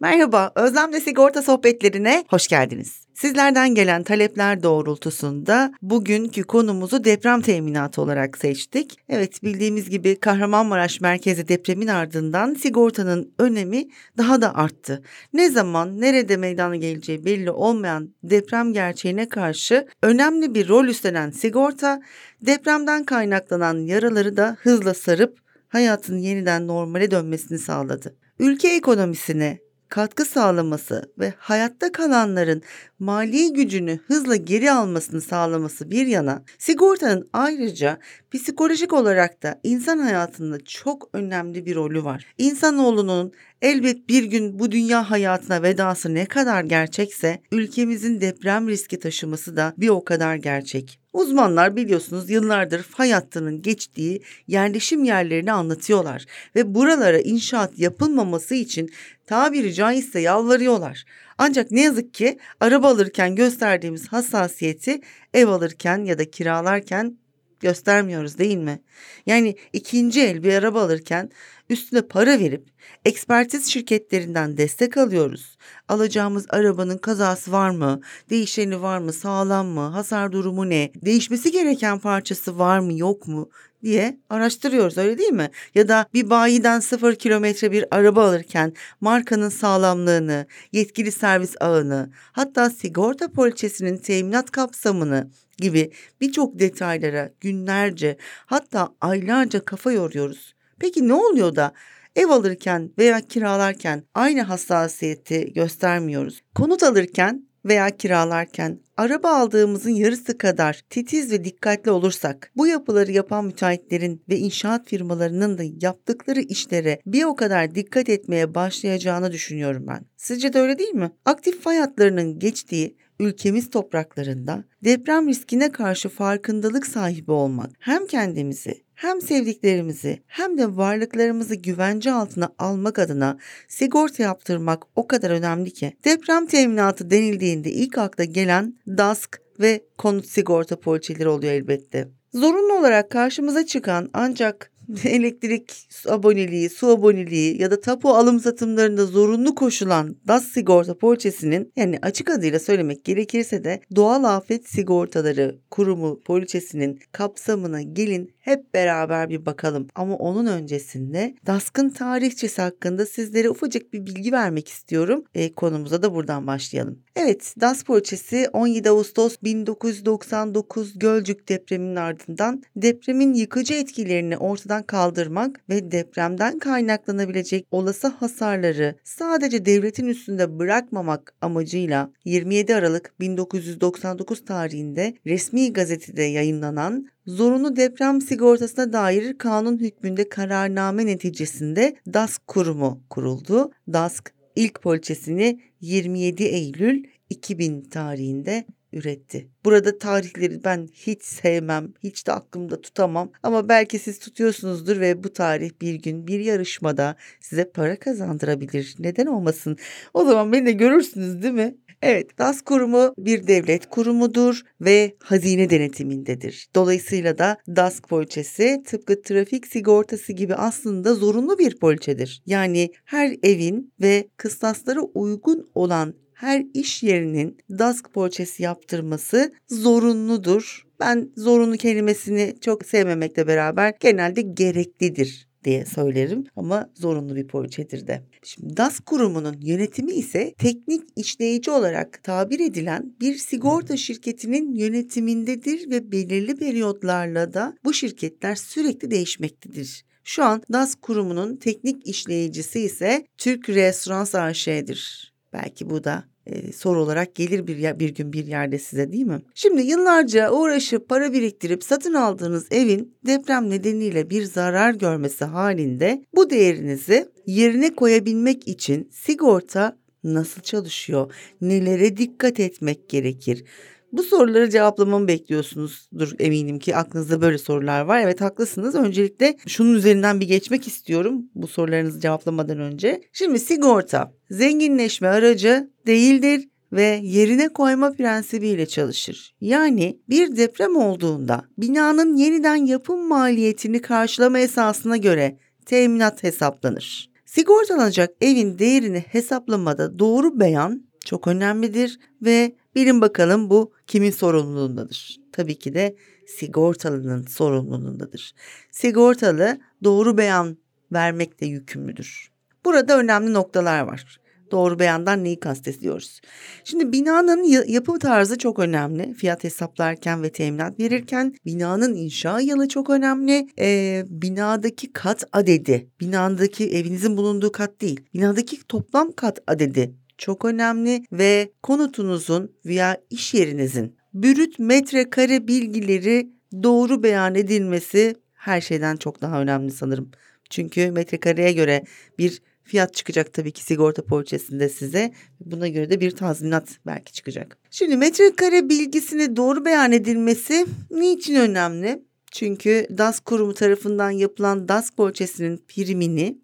Merhaba, Özlem'le Sigorta Sohbetlerine hoş geldiniz. Sizlerden gelen talepler doğrultusunda bugünkü konumuzu deprem teminatı olarak seçtik. Evet bildiğimiz gibi Kahramanmaraş merkezi depremin ardından sigortanın önemi daha da arttı. Ne zaman nerede meydana geleceği belli olmayan deprem gerçeğine karşı önemli bir rol üstlenen sigorta depremden kaynaklanan yaraları da hızla sarıp hayatın yeniden normale dönmesini sağladı. Ülke ekonomisine katkı sağlaması ve hayatta kalanların mali gücünü hızla geri almasını sağlaması bir yana sigortanın ayrıca psikolojik olarak da insan hayatında çok önemli bir rolü var. İnsanoğlunun elbet bir gün bu dünya hayatına vedası ne kadar gerçekse ülkemizin deprem riski taşıması da bir o kadar gerçek. Uzmanlar biliyorsunuz yıllardır fay hattının geçtiği yerleşim yerlerini anlatıyorlar ve buralara inşaat yapılmaması için tabiri caizse yalvarıyorlar. Ancak ne yazık ki araba alırken gösterdiğimiz hassasiyeti ev alırken ya da kiralarken göstermiyoruz değil mi? Yani ikinci el bir araba alırken üstüne para verip ekspertiz şirketlerinden destek alıyoruz. Alacağımız arabanın kazası var mı? Değişeni var mı? Sağlam mı? Hasar durumu ne? Değişmesi gereken parçası var mı? Yok mu? diye araştırıyoruz öyle değil mi? Ya da bir bayiden sıfır kilometre bir araba alırken markanın sağlamlığını, yetkili servis ağını, hatta sigorta poliçesinin teminat kapsamını gibi birçok detaylara günlerce hatta aylarca kafa yoruyoruz. Peki ne oluyor da ev alırken veya kiralarken aynı hassasiyeti göstermiyoruz? Konut alırken veya kiralarken araba aldığımızın yarısı kadar titiz ve dikkatli olursak bu yapıları yapan müteahhitlerin ve inşaat firmalarının da yaptıkları işlere bir o kadar dikkat etmeye başlayacağını düşünüyorum ben. Sizce de öyle değil mi? Aktif fay hatlarının geçtiği ülkemiz topraklarında deprem riskine karşı farkındalık sahibi olmak hem kendimizi hem sevdiklerimizi hem de varlıklarımızı güvence altına almak adına sigorta yaptırmak o kadar önemli ki. Deprem teminatı denildiğinde ilk akla gelen DASK ve konut sigorta poliçeleri oluyor elbette. Zorunlu olarak karşımıza çıkan ancak elektrik aboneliği, su aboneliği ya da tapu alım satımlarında zorunlu koşulan DAS sigorta poliçesinin yani açık adıyla söylemek gerekirse de doğal afet sigortaları kurumu poliçesinin kapsamına gelin hep beraber bir bakalım. Ama onun öncesinde DASK'ın tarihçesi hakkında sizlere ufacık bir bilgi vermek istiyorum. E, konumuza da buradan başlayalım. Evet, DAS poliçesi 17 Ağustos 1999 Gölcük depreminin ardından depremin yıkıcı etkilerini ortadan kaldırmak ve depremden kaynaklanabilecek olası hasarları sadece devletin üstünde bırakmamak amacıyla 27 Aralık 1999 tarihinde resmi gazetede yayınlanan zorunlu deprem sigortasına dair kanun hükmünde kararname neticesinde DASK kurumu kuruldu. DASK ilk poliçesini 27 Eylül 2000 tarihinde üretti. Burada tarihleri ben hiç sevmem, hiç de aklımda tutamam ama belki siz tutuyorsunuzdur ve bu tarih bir gün bir yarışmada size para kazandırabilir. Neden olmasın? O zaman beni de görürsünüz değil mi? Evet, DAS kurumu bir devlet kurumudur ve hazine denetimindedir. Dolayısıyla da DAS poliçesi tıpkı trafik sigortası gibi aslında zorunlu bir poliçedir. Yani her evin ve kıstaslara uygun olan her iş yerinin DASK poliçesi yaptırması zorunludur. Ben zorunlu kelimesini çok sevmemekle beraber genelde gereklidir diye söylerim ama zorunlu bir poliçedir de. Şimdi DAS kurumunun yönetimi ise teknik işleyici olarak tabir edilen bir sigorta şirketinin yönetimindedir ve belirli periyotlarla da bu şirketler sürekli değişmektedir. Şu an DAS kurumunun teknik işleyicisi ise Türk Restoran AŞ'dir. Belki bu da e, soru olarak gelir bir, bir gün bir yerde size değil mi? Şimdi yıllarca uğraşıp para biriktirip satın aldığınız evin deprem nedeniyle bir zarar görmesi halinde bu değerinizi yerine koyabilmek için sigorta nasıl çalışıyor? Nelere dikkat etmek gerekir? Bu soruları cevaplamamı bekliyorsunuzdur eminim ki aklınızda böyle sorular var. Evet haklısınız. Öncelikle şunun üzerinden bir geçmek istiyorum bu sorularınızı cevaplamadan önce. Şimdi sigorta zenginleşme aracı değildir ve yerine koyma prensibiyle çalışır. Yani bir deprem olduğunda binanın yeniden yapım maliyetini karşılama esasına göre teminat hesaplanır. Sigortalanacak evin değerini hesaplamada doğru beyan çok önemlidir ve bilin bakalım bu kimin sorumluluğundadır? Tabii ki de sigortalının sorumluluğundadır. Sigortalı doğru beyan vermekle yükümlüdür. Burada önemli noktalar var. Doğru beyandan neyi kastediyoruz? Şimdi binanın yapı tarzı çok önemli. Fiyat hesaplarken ve teminat verirken binanın inşa yılı çok önemli. Ee, binadaki kat adedi, binadaki evinizin bulunduğu kat değil, binadaki toplam kat adedi çok önemli ve konutunuzun veya iş yerinizin brüt metrekare bilgileri doğru beyan edilmesi her şeyden çok daha önemli sanırım. Çünkü metrekareye göre bir fiyat çıkacak tabii ki sigorta poliçesinde size. Buna göre de bir tazminat belki çıkacak. Şimdi metrekare bilgisini doğru beyan edilmesi niçin önemli? Çünkü DAS kurumu tarafından yapılan DAS poliçesinin primini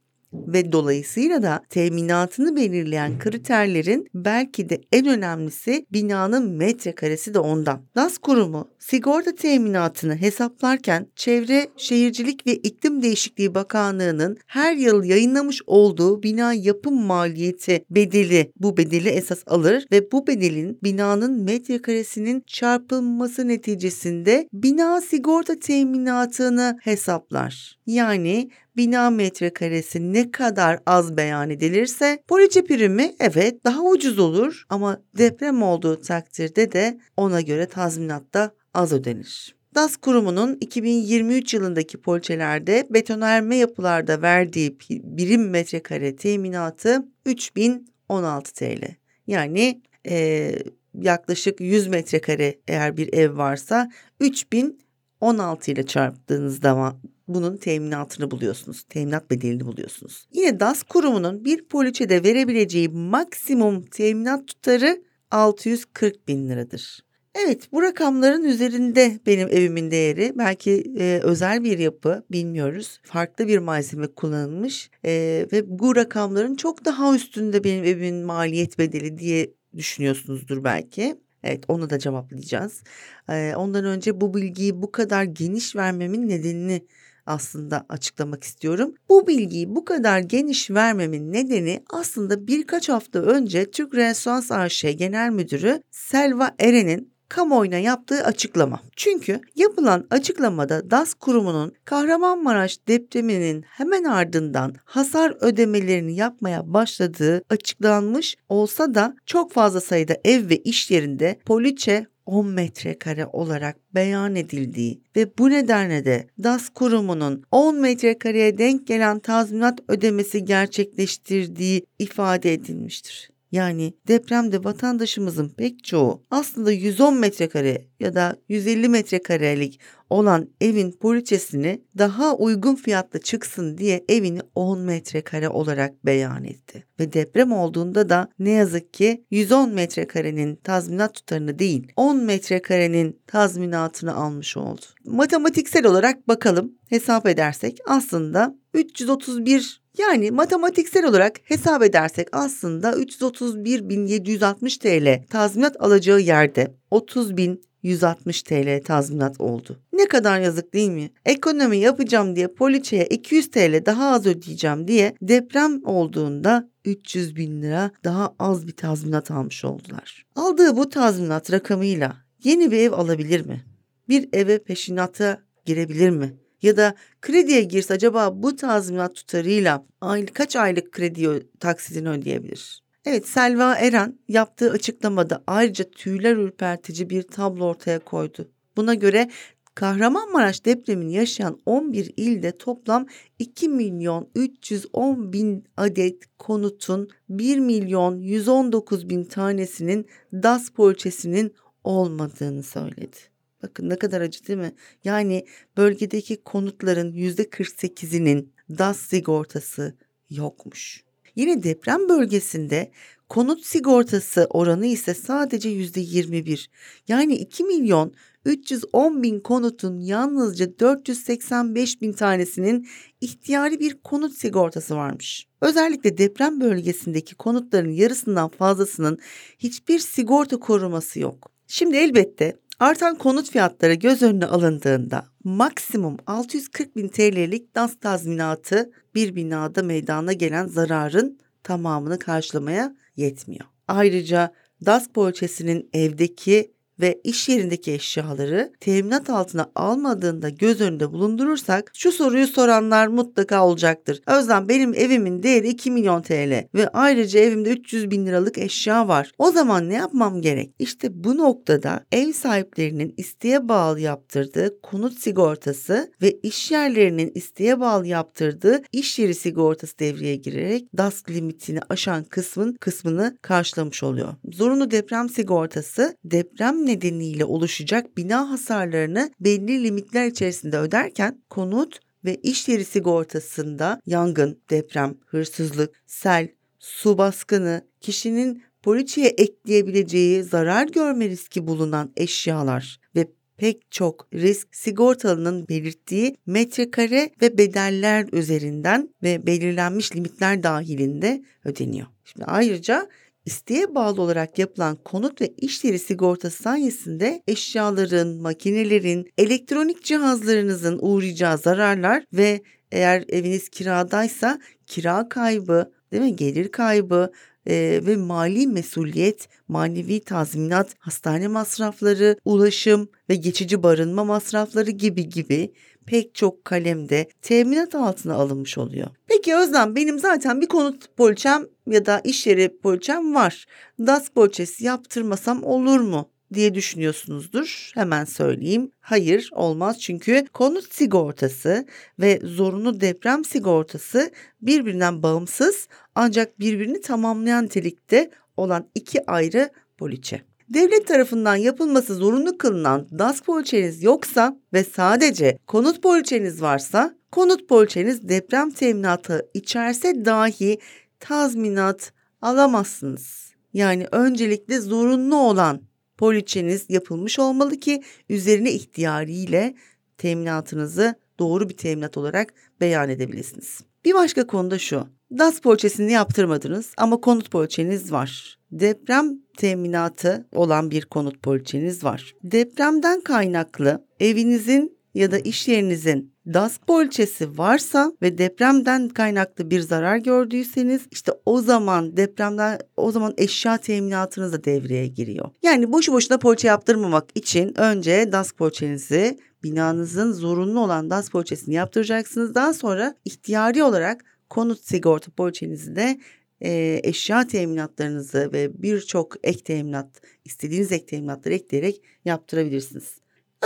ve dolayısıyla da teminatını belirleyen kriterlerin belki de en önemlisi binanın metrekaresi de ondan. DAS kurumu sigorta teminatını hesaplarken Çevre Şehircilik ve İklim Değişikliği Bakanlığı'nın her yıl yayınlamış olduğu bina yapım maliyeti bedeli bu bedeli esas alır ve bu bedelin binanın metrekaresinin çarpılması neticesinde bina sigorta teminatını hesaplar. Yani bina metrekaresi ne kadar az beyan edilirse poliçe primi evet daha ucuz olur ama deprem olduğu takdirde de ona göre tazminat da az ödenir. DAS kurumunun 2023 yılındaki poliçelerde betonarme yapılarda verdiği birim metrekare teminatı 3016 TL. Yani e, yaklaşık 100 metrekare eğer bir ev varsa 3016 ile çarptığınız zaman bunun teminatını buluyorsunuz. Teminat bedelini buluyorsunuz. Yine DAS kurumunun bir poliçede verebileceği maksimum teminat tutarı 640 bin liradır. Evet bu rakamların üzerinde benim evimin değeri belki e, özel bir yapı bilmiyoruz farklı bir malzeme kullanılmış e, ve bu rakamların çok daha üstünde benim evimin maliyet bedeli diye düşünüyorsunuzdur belki. Evet onu da cevaplayacağız. Ee, ondan önce bu bilgiyi bu kadar geniş vermemin nedenini aslında açıklamak istiyorum. Bu bilgiyi bu kadar geniş vermemin nedeni aslında birkaç hafta önce Türk Renesans AŞ Genel Müdürü Selva Eren'in kamuoyuna yaptığı açıklama. Çünkü yapılan açıklamada DAS kurumunun Kahramanmaraş depreminin hemen ardından hasar ödemelerini yapmaya başladığı açıklanmış olsa da çok fazla sayıda ev ve iş yerinde poliçe 10 metrekare olarak beyan edildiği ve bu nedenle de DAS kurumunun 10 metrekareye denk gelen tazminat ödemesi gerçekleştirdiği ifade edilmiştir. Yani depremde vatandaşımızın pek çoğu aslında 110 metrekare ya da 150 metrekarelik olan evin poliçesini daha uygun fiyatla çıksın diye evini 10 metrekare olarak beyan etti. Ve deprem olduğunda da ne yazık ki 110 metrekarenin tazminat tutarını değil 10 metrekarenin tazminatını almış oldu. Matematiksel olarak bakalım hesap edersek aslında 331 yani matematiksel olarak hesap edersek aslında 331.760 TL tazminat alacağı yerde 30.160 TL tazminat oldu. Ne kadar yazık değil mi? Ekonomi yapacağım diye poliçeye 200 TL daha az ödeyeceğim diye deprem olduğunda 300 bin lira daha az bir tazminat almış oldular. Aldığı bu tazminat rakamıyla yeni bir ev alabilir mi? Bir eve peşinata girebilir mi? Ya da krediye girse acaba bu tazminat tutarıyla aylık kaç aylık kredi taksidini ödeyebilir? Evet Selva Eren yaptığı açıklamada ayrıca tüyler ürpertici bir tablo ortaya koydu. Buna göre Kahramanmaraş depremini yaşayan 11 ilde toplam 2 milyon 310 bin adet konutun 1 milyon 119 bin tanesinin DAS poliçesinin olmadığını söyledi. Bakın ne kadar acı değil mi? Yani bölgedeki konutların %48'inin DAS sigortası yokmuş. Yine deprem bölgesinde konut sigortası oranı ise sadece %21. Yani 2 milyon 310 bin konutun yalnızca 485 bin tanesinin ihtiyari bir konut sigortası varmış. Özellikle deprem bölgesindeki konutların yarısından fazlasının hiçbir sigorta koruması yok. Şimdi elbette Artan konut fiyatları göz önüne alındığında maksimum 640 bin TL'lik DAS tazminatı bir binada meydana gelen zararın tamamını karşılamaya yetmiyor. Ayrıca DAS poliçesinin evdeki ve iş yerindeki eşyaları teminat altına almadığında göz önünde bulundurursak şu soruyu soranlar mutlaka olacaktır. Özlem benim evimin değeri 2 milyon TL ve ayrıca evimde 300 bin liralık eşya var. O zaman ne yapmam gerek? İşte bu noktada ev sahiplerinin isteğe bağlı yaptırdığı konut sigortası ve iş yerlerinin isteğe bağlı yaptırdığı iş yeri sigortası devreye girerek DAS limitini aşan kısmın kısmını karşılamış oluyor. Zorunlu deprem sigortası deprem nedeniyle oluşacak bina hasarlarını belli limitler içerisinde öderken konut ve iş yeri sigortasında yangın, deprem, hırsızlık, sel, su baskını, kişinin poliçeye ekleyebileceği zarar görme riski bulunan eşyalar ve pek çok risk sigortalının belirttiği metrekare ve bedeller üzerinden ve belirlenmiş limitler dahilinde ödeniyor. Şimdi ayrıca İsteğe bağlı olarak yapılan konut ve iş yeri sigortası sayesinde eşyaların, makinelerin, elektronik cihazlarınızın uğrayacağı zararlar ve eğer eviniz kiradaysa kira kaybı, değil mi? Gelir kaybı, e, ve mali mesuliyet, manevi tazminat, hastane masrafları, ulaşım ve geçici barınma masrafları gibi gibi pek çok kalemde teminat altına alınmış oluyor. Peki Özlem benim zaten bir konut poliçem ya da iş yeri poliçem var. DAS poliçesi yaptırmasam olur mu? diye düşünüyorsunuzdur. Hemen söyleyeyim. Hayır olmaz çünkü konut sigortası ve zorunlu deprem sigortası birbirinden bağımsız ancak birbirini tamamlayan nitelikte olan iki ayrı poliçe. Devlet tarafından yapılması zorunlu kılınan DAS poliçeniz yoksa ve sadece konut poliçeniz varsa konut poliçeniz deprem teminatı içerse dahi tazminat alamazsınız. Yani öncelikle zorunlu olan poliçeniz yapılmış olmalı ki üzerine ihtiyariyle teminatınızı doğru bir teminat olarak beyan edebilirsiniz. Bir başka konu da şu. DAS poliçesini yaptırmadınız ama konut poliçeniz var. Deprem teminatı olan bir konut poliçeniz var. Depremden kaynaklı evinizin ya da iş yerinizin DAS poliçesi varsa ve depremden kaynaklı bir zarar gördüyseniz işte o zaman depremden o zaman eşya teminatınız da devreye giriyor. Yani boşu boşuna poliçe yaptırmamak için önce DAS poliçenizi binanızın zorunlu olan DAS poliçesini yaptıracaksınız. Daha sonra ihtiyari olarak konut sigorta poliçenizi de e, eşya teminatlarınızı ve birçok ek teminat istediğiniz ek teminatları ekleyerek yaptırabilirsiniz.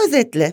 Özetle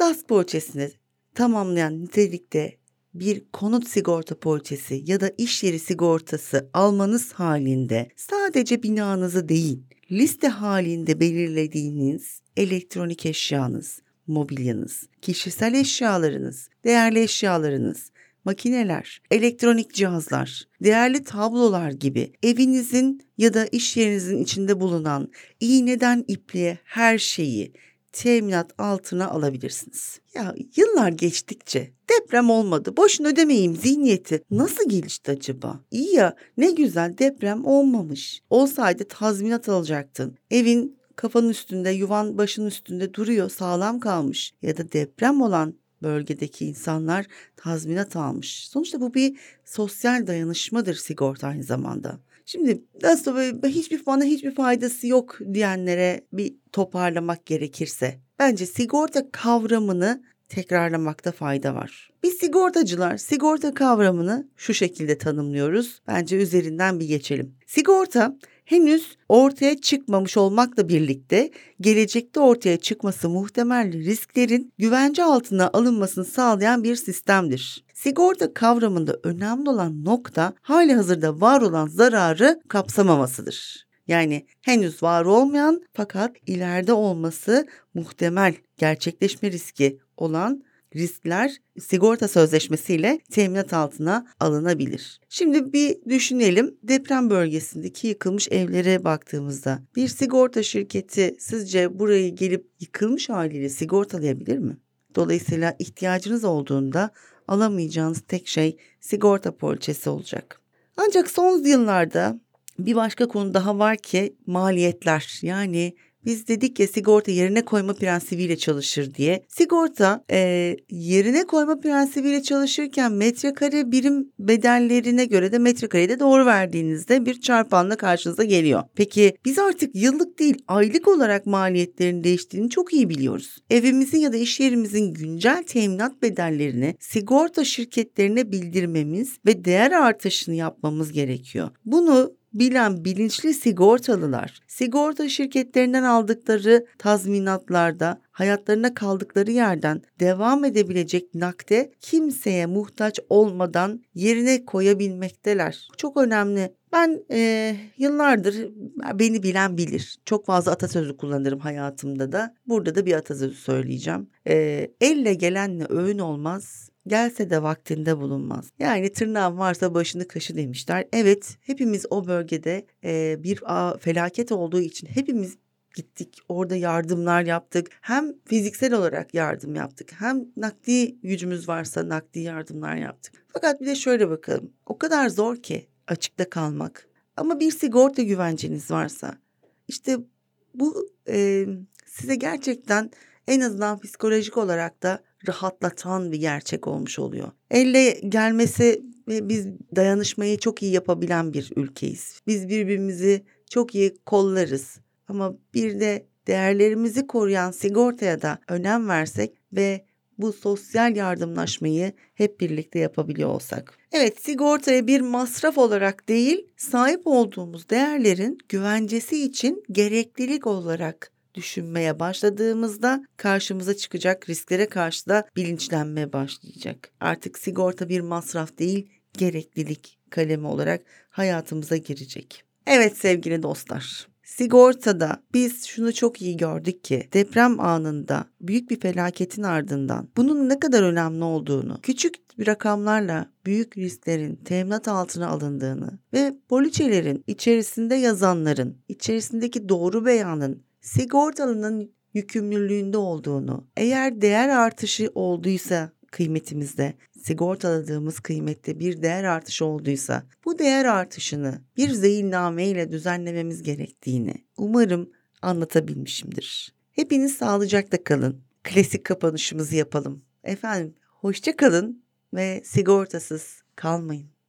DAS poliçesini tamamlayan nitelikte bir konut sigorta poliçesi ya da iş yeri sigortası almanız halinde sadece binanızı değil, liste halinde belirlediğiniz elektronik eşyanız, mobilyanız, kişisel eşyalarınız, değerli eşyalarınız, makineler, elektronik cihazlar, değerli tablolar gibi evinizin ya da iş yerinizin içinde bulunan iğneden ipliğe her şeyi teminat altına alabilirsiniz. Ya yıllar geçtikçe deprem olmadı, boşuna ödemeyeyim zihniyeti nasıl gelişti acaba? İyi ya ne güzel deprem olmamış. Olsaydı tazminat alacaktın. Evin kafanın üstünde, yuvan başın üstünde duruyor, sağlam kalmış. Ya da deprem olan bölgedeki insanlar tazminat almış. Sonuçta bu bir sosyal dayanışmadır sigorta aynı zamanda. Şimdi nasıl hiçbir bana hiçbir faydası yok diyenlere bir toparlamak gerekirse bence sigorta kavramını tekrarlamakta fayda var. Biz sigortacılar sigorta kavramını şu şekilde tanımlıyoruz. Bence üzerinden bir geçelim. Sigorta henüz ortaya çıkmamış olmakla birlikte gelecekte ortaya çıkması muhtemel risklerin güvence altına alınmasını sağlayan bir sistemdir. Sigorta kavramında önemli olan nokta hali hazırda var olan zararı kapsamamasıdır. Yani henüz var olmayan fakat ileride olması muhtemel gerçekleşme riski olan riskler sigorta sözleşmesiyle teminat altına alınabilir. Şimdi bir düşünelim deprem bölgesindeki yıkılmış evlere baktığımızda bir sigorta şirketi sizce burayı gelip yıkılmış haliyle sigortalayabilir mi? Dolayısıyla ihtiyacınız olduğunda alamayacağınız tek şey sigorta poliçesi olacak. Ancak son yıllarda bir başka konu daha var ki maliyetler yani Biz dedik ya sigorta yerine koyma prensibiyle çalışır diye. Sigorta e, yerine koyma prensibiyle çalışırken metrekare birim bedellerine göre de metrekareyi de doğru verdiğinizde bir çarpanla karşınıza geliyor. Peki biz artık yıllık değil aylık olarak maliyetlerin değiştiğini çok iyi biliyoruz. Evimizin ya da iş yerimizin güncel teminat bedellerini sigorta şirketlerine bildirmemiz ve değer artışını yapmamız gerekiyor. Bunu bilen bilinçli sigortalılar sigorta şirketlerinden aldıkları tazminatlarda hayatlarına kaldıkları yerden devam edebilecek nakde kimseye muhtaç olmadan yerine koyabilmekteler. Çok önemli. Ben e, yıllardır beni bilen bilir. Çok fazla atasözü kullanırım hayatımda da. Burada da bir atasözü söyleyeceğim. E, elle gelenle öğün olmaz, gelse de vaktinde bulunmaz. Yani tırnağın varsa başını kaşı demişler. Evet hepimiz o bölgede e, bir a, felaket olduğu için hepimiz gittik orada yardımlar yaptık. Hem fiziksel olarak yardım yaptık hem nakdi gücümüz varsa nakdi yardımlar yaptık. Fakat bir de şöyle bakalım o kadar zor ki açıkta kalmak. Ama bir sigorta güvenceniz varsa işte bu e, size gerçekten en azından psikolojik olarak da rahatlatan bir gerçek olmuş oluyor. Elle gelmesi ve biz dayanışmayı çok iyi yapabilen bir ülkeyiz. Biz birbirimizi çok iyi kollarız. Ama bir de değerlerimizi koruyan sigortaya da önem versek ve bu sosyal yardımlaşmayı hep birlikte yapabiliyor olsak. Evet sigortaya bir masraf olarak değil sahip olduğumuz değerlerin güvencesi için gereklilik olarak düşünmeye başladığımızda karşımıza çıkacak risklere karşı da bilinçlenmeye başlayacak. Artık sigorta bir masraf değil, gereklilik kalemi olarak hayatımıza girecek. Evet sevgili dostlar, Sigortada biz şunu çok iyi gördük ki deprem anında büyük bir felaketin ardından bunun ne kadar önemli olduğunu, küçük bir rakamlarla büyük risklerin teminat altına alındığını ve poliçelerin içerisinde yazanların, içerisindeki doğru beyanın sigortalının yükümlülüğünde olduğunu, eğer değer artışı olduysa kıymetimizde, sigortaladığımız kıymette bir değer artışı olduysa bu değer artışını bir zeynname ile düzenlememiz gerektiğini umarım anlatabilmişimdir. Hepiniz sağlıcakla kalın. Klasik kapanışımızı yapalım. Efendim hoşça kalın ve sigortasız kalmayın.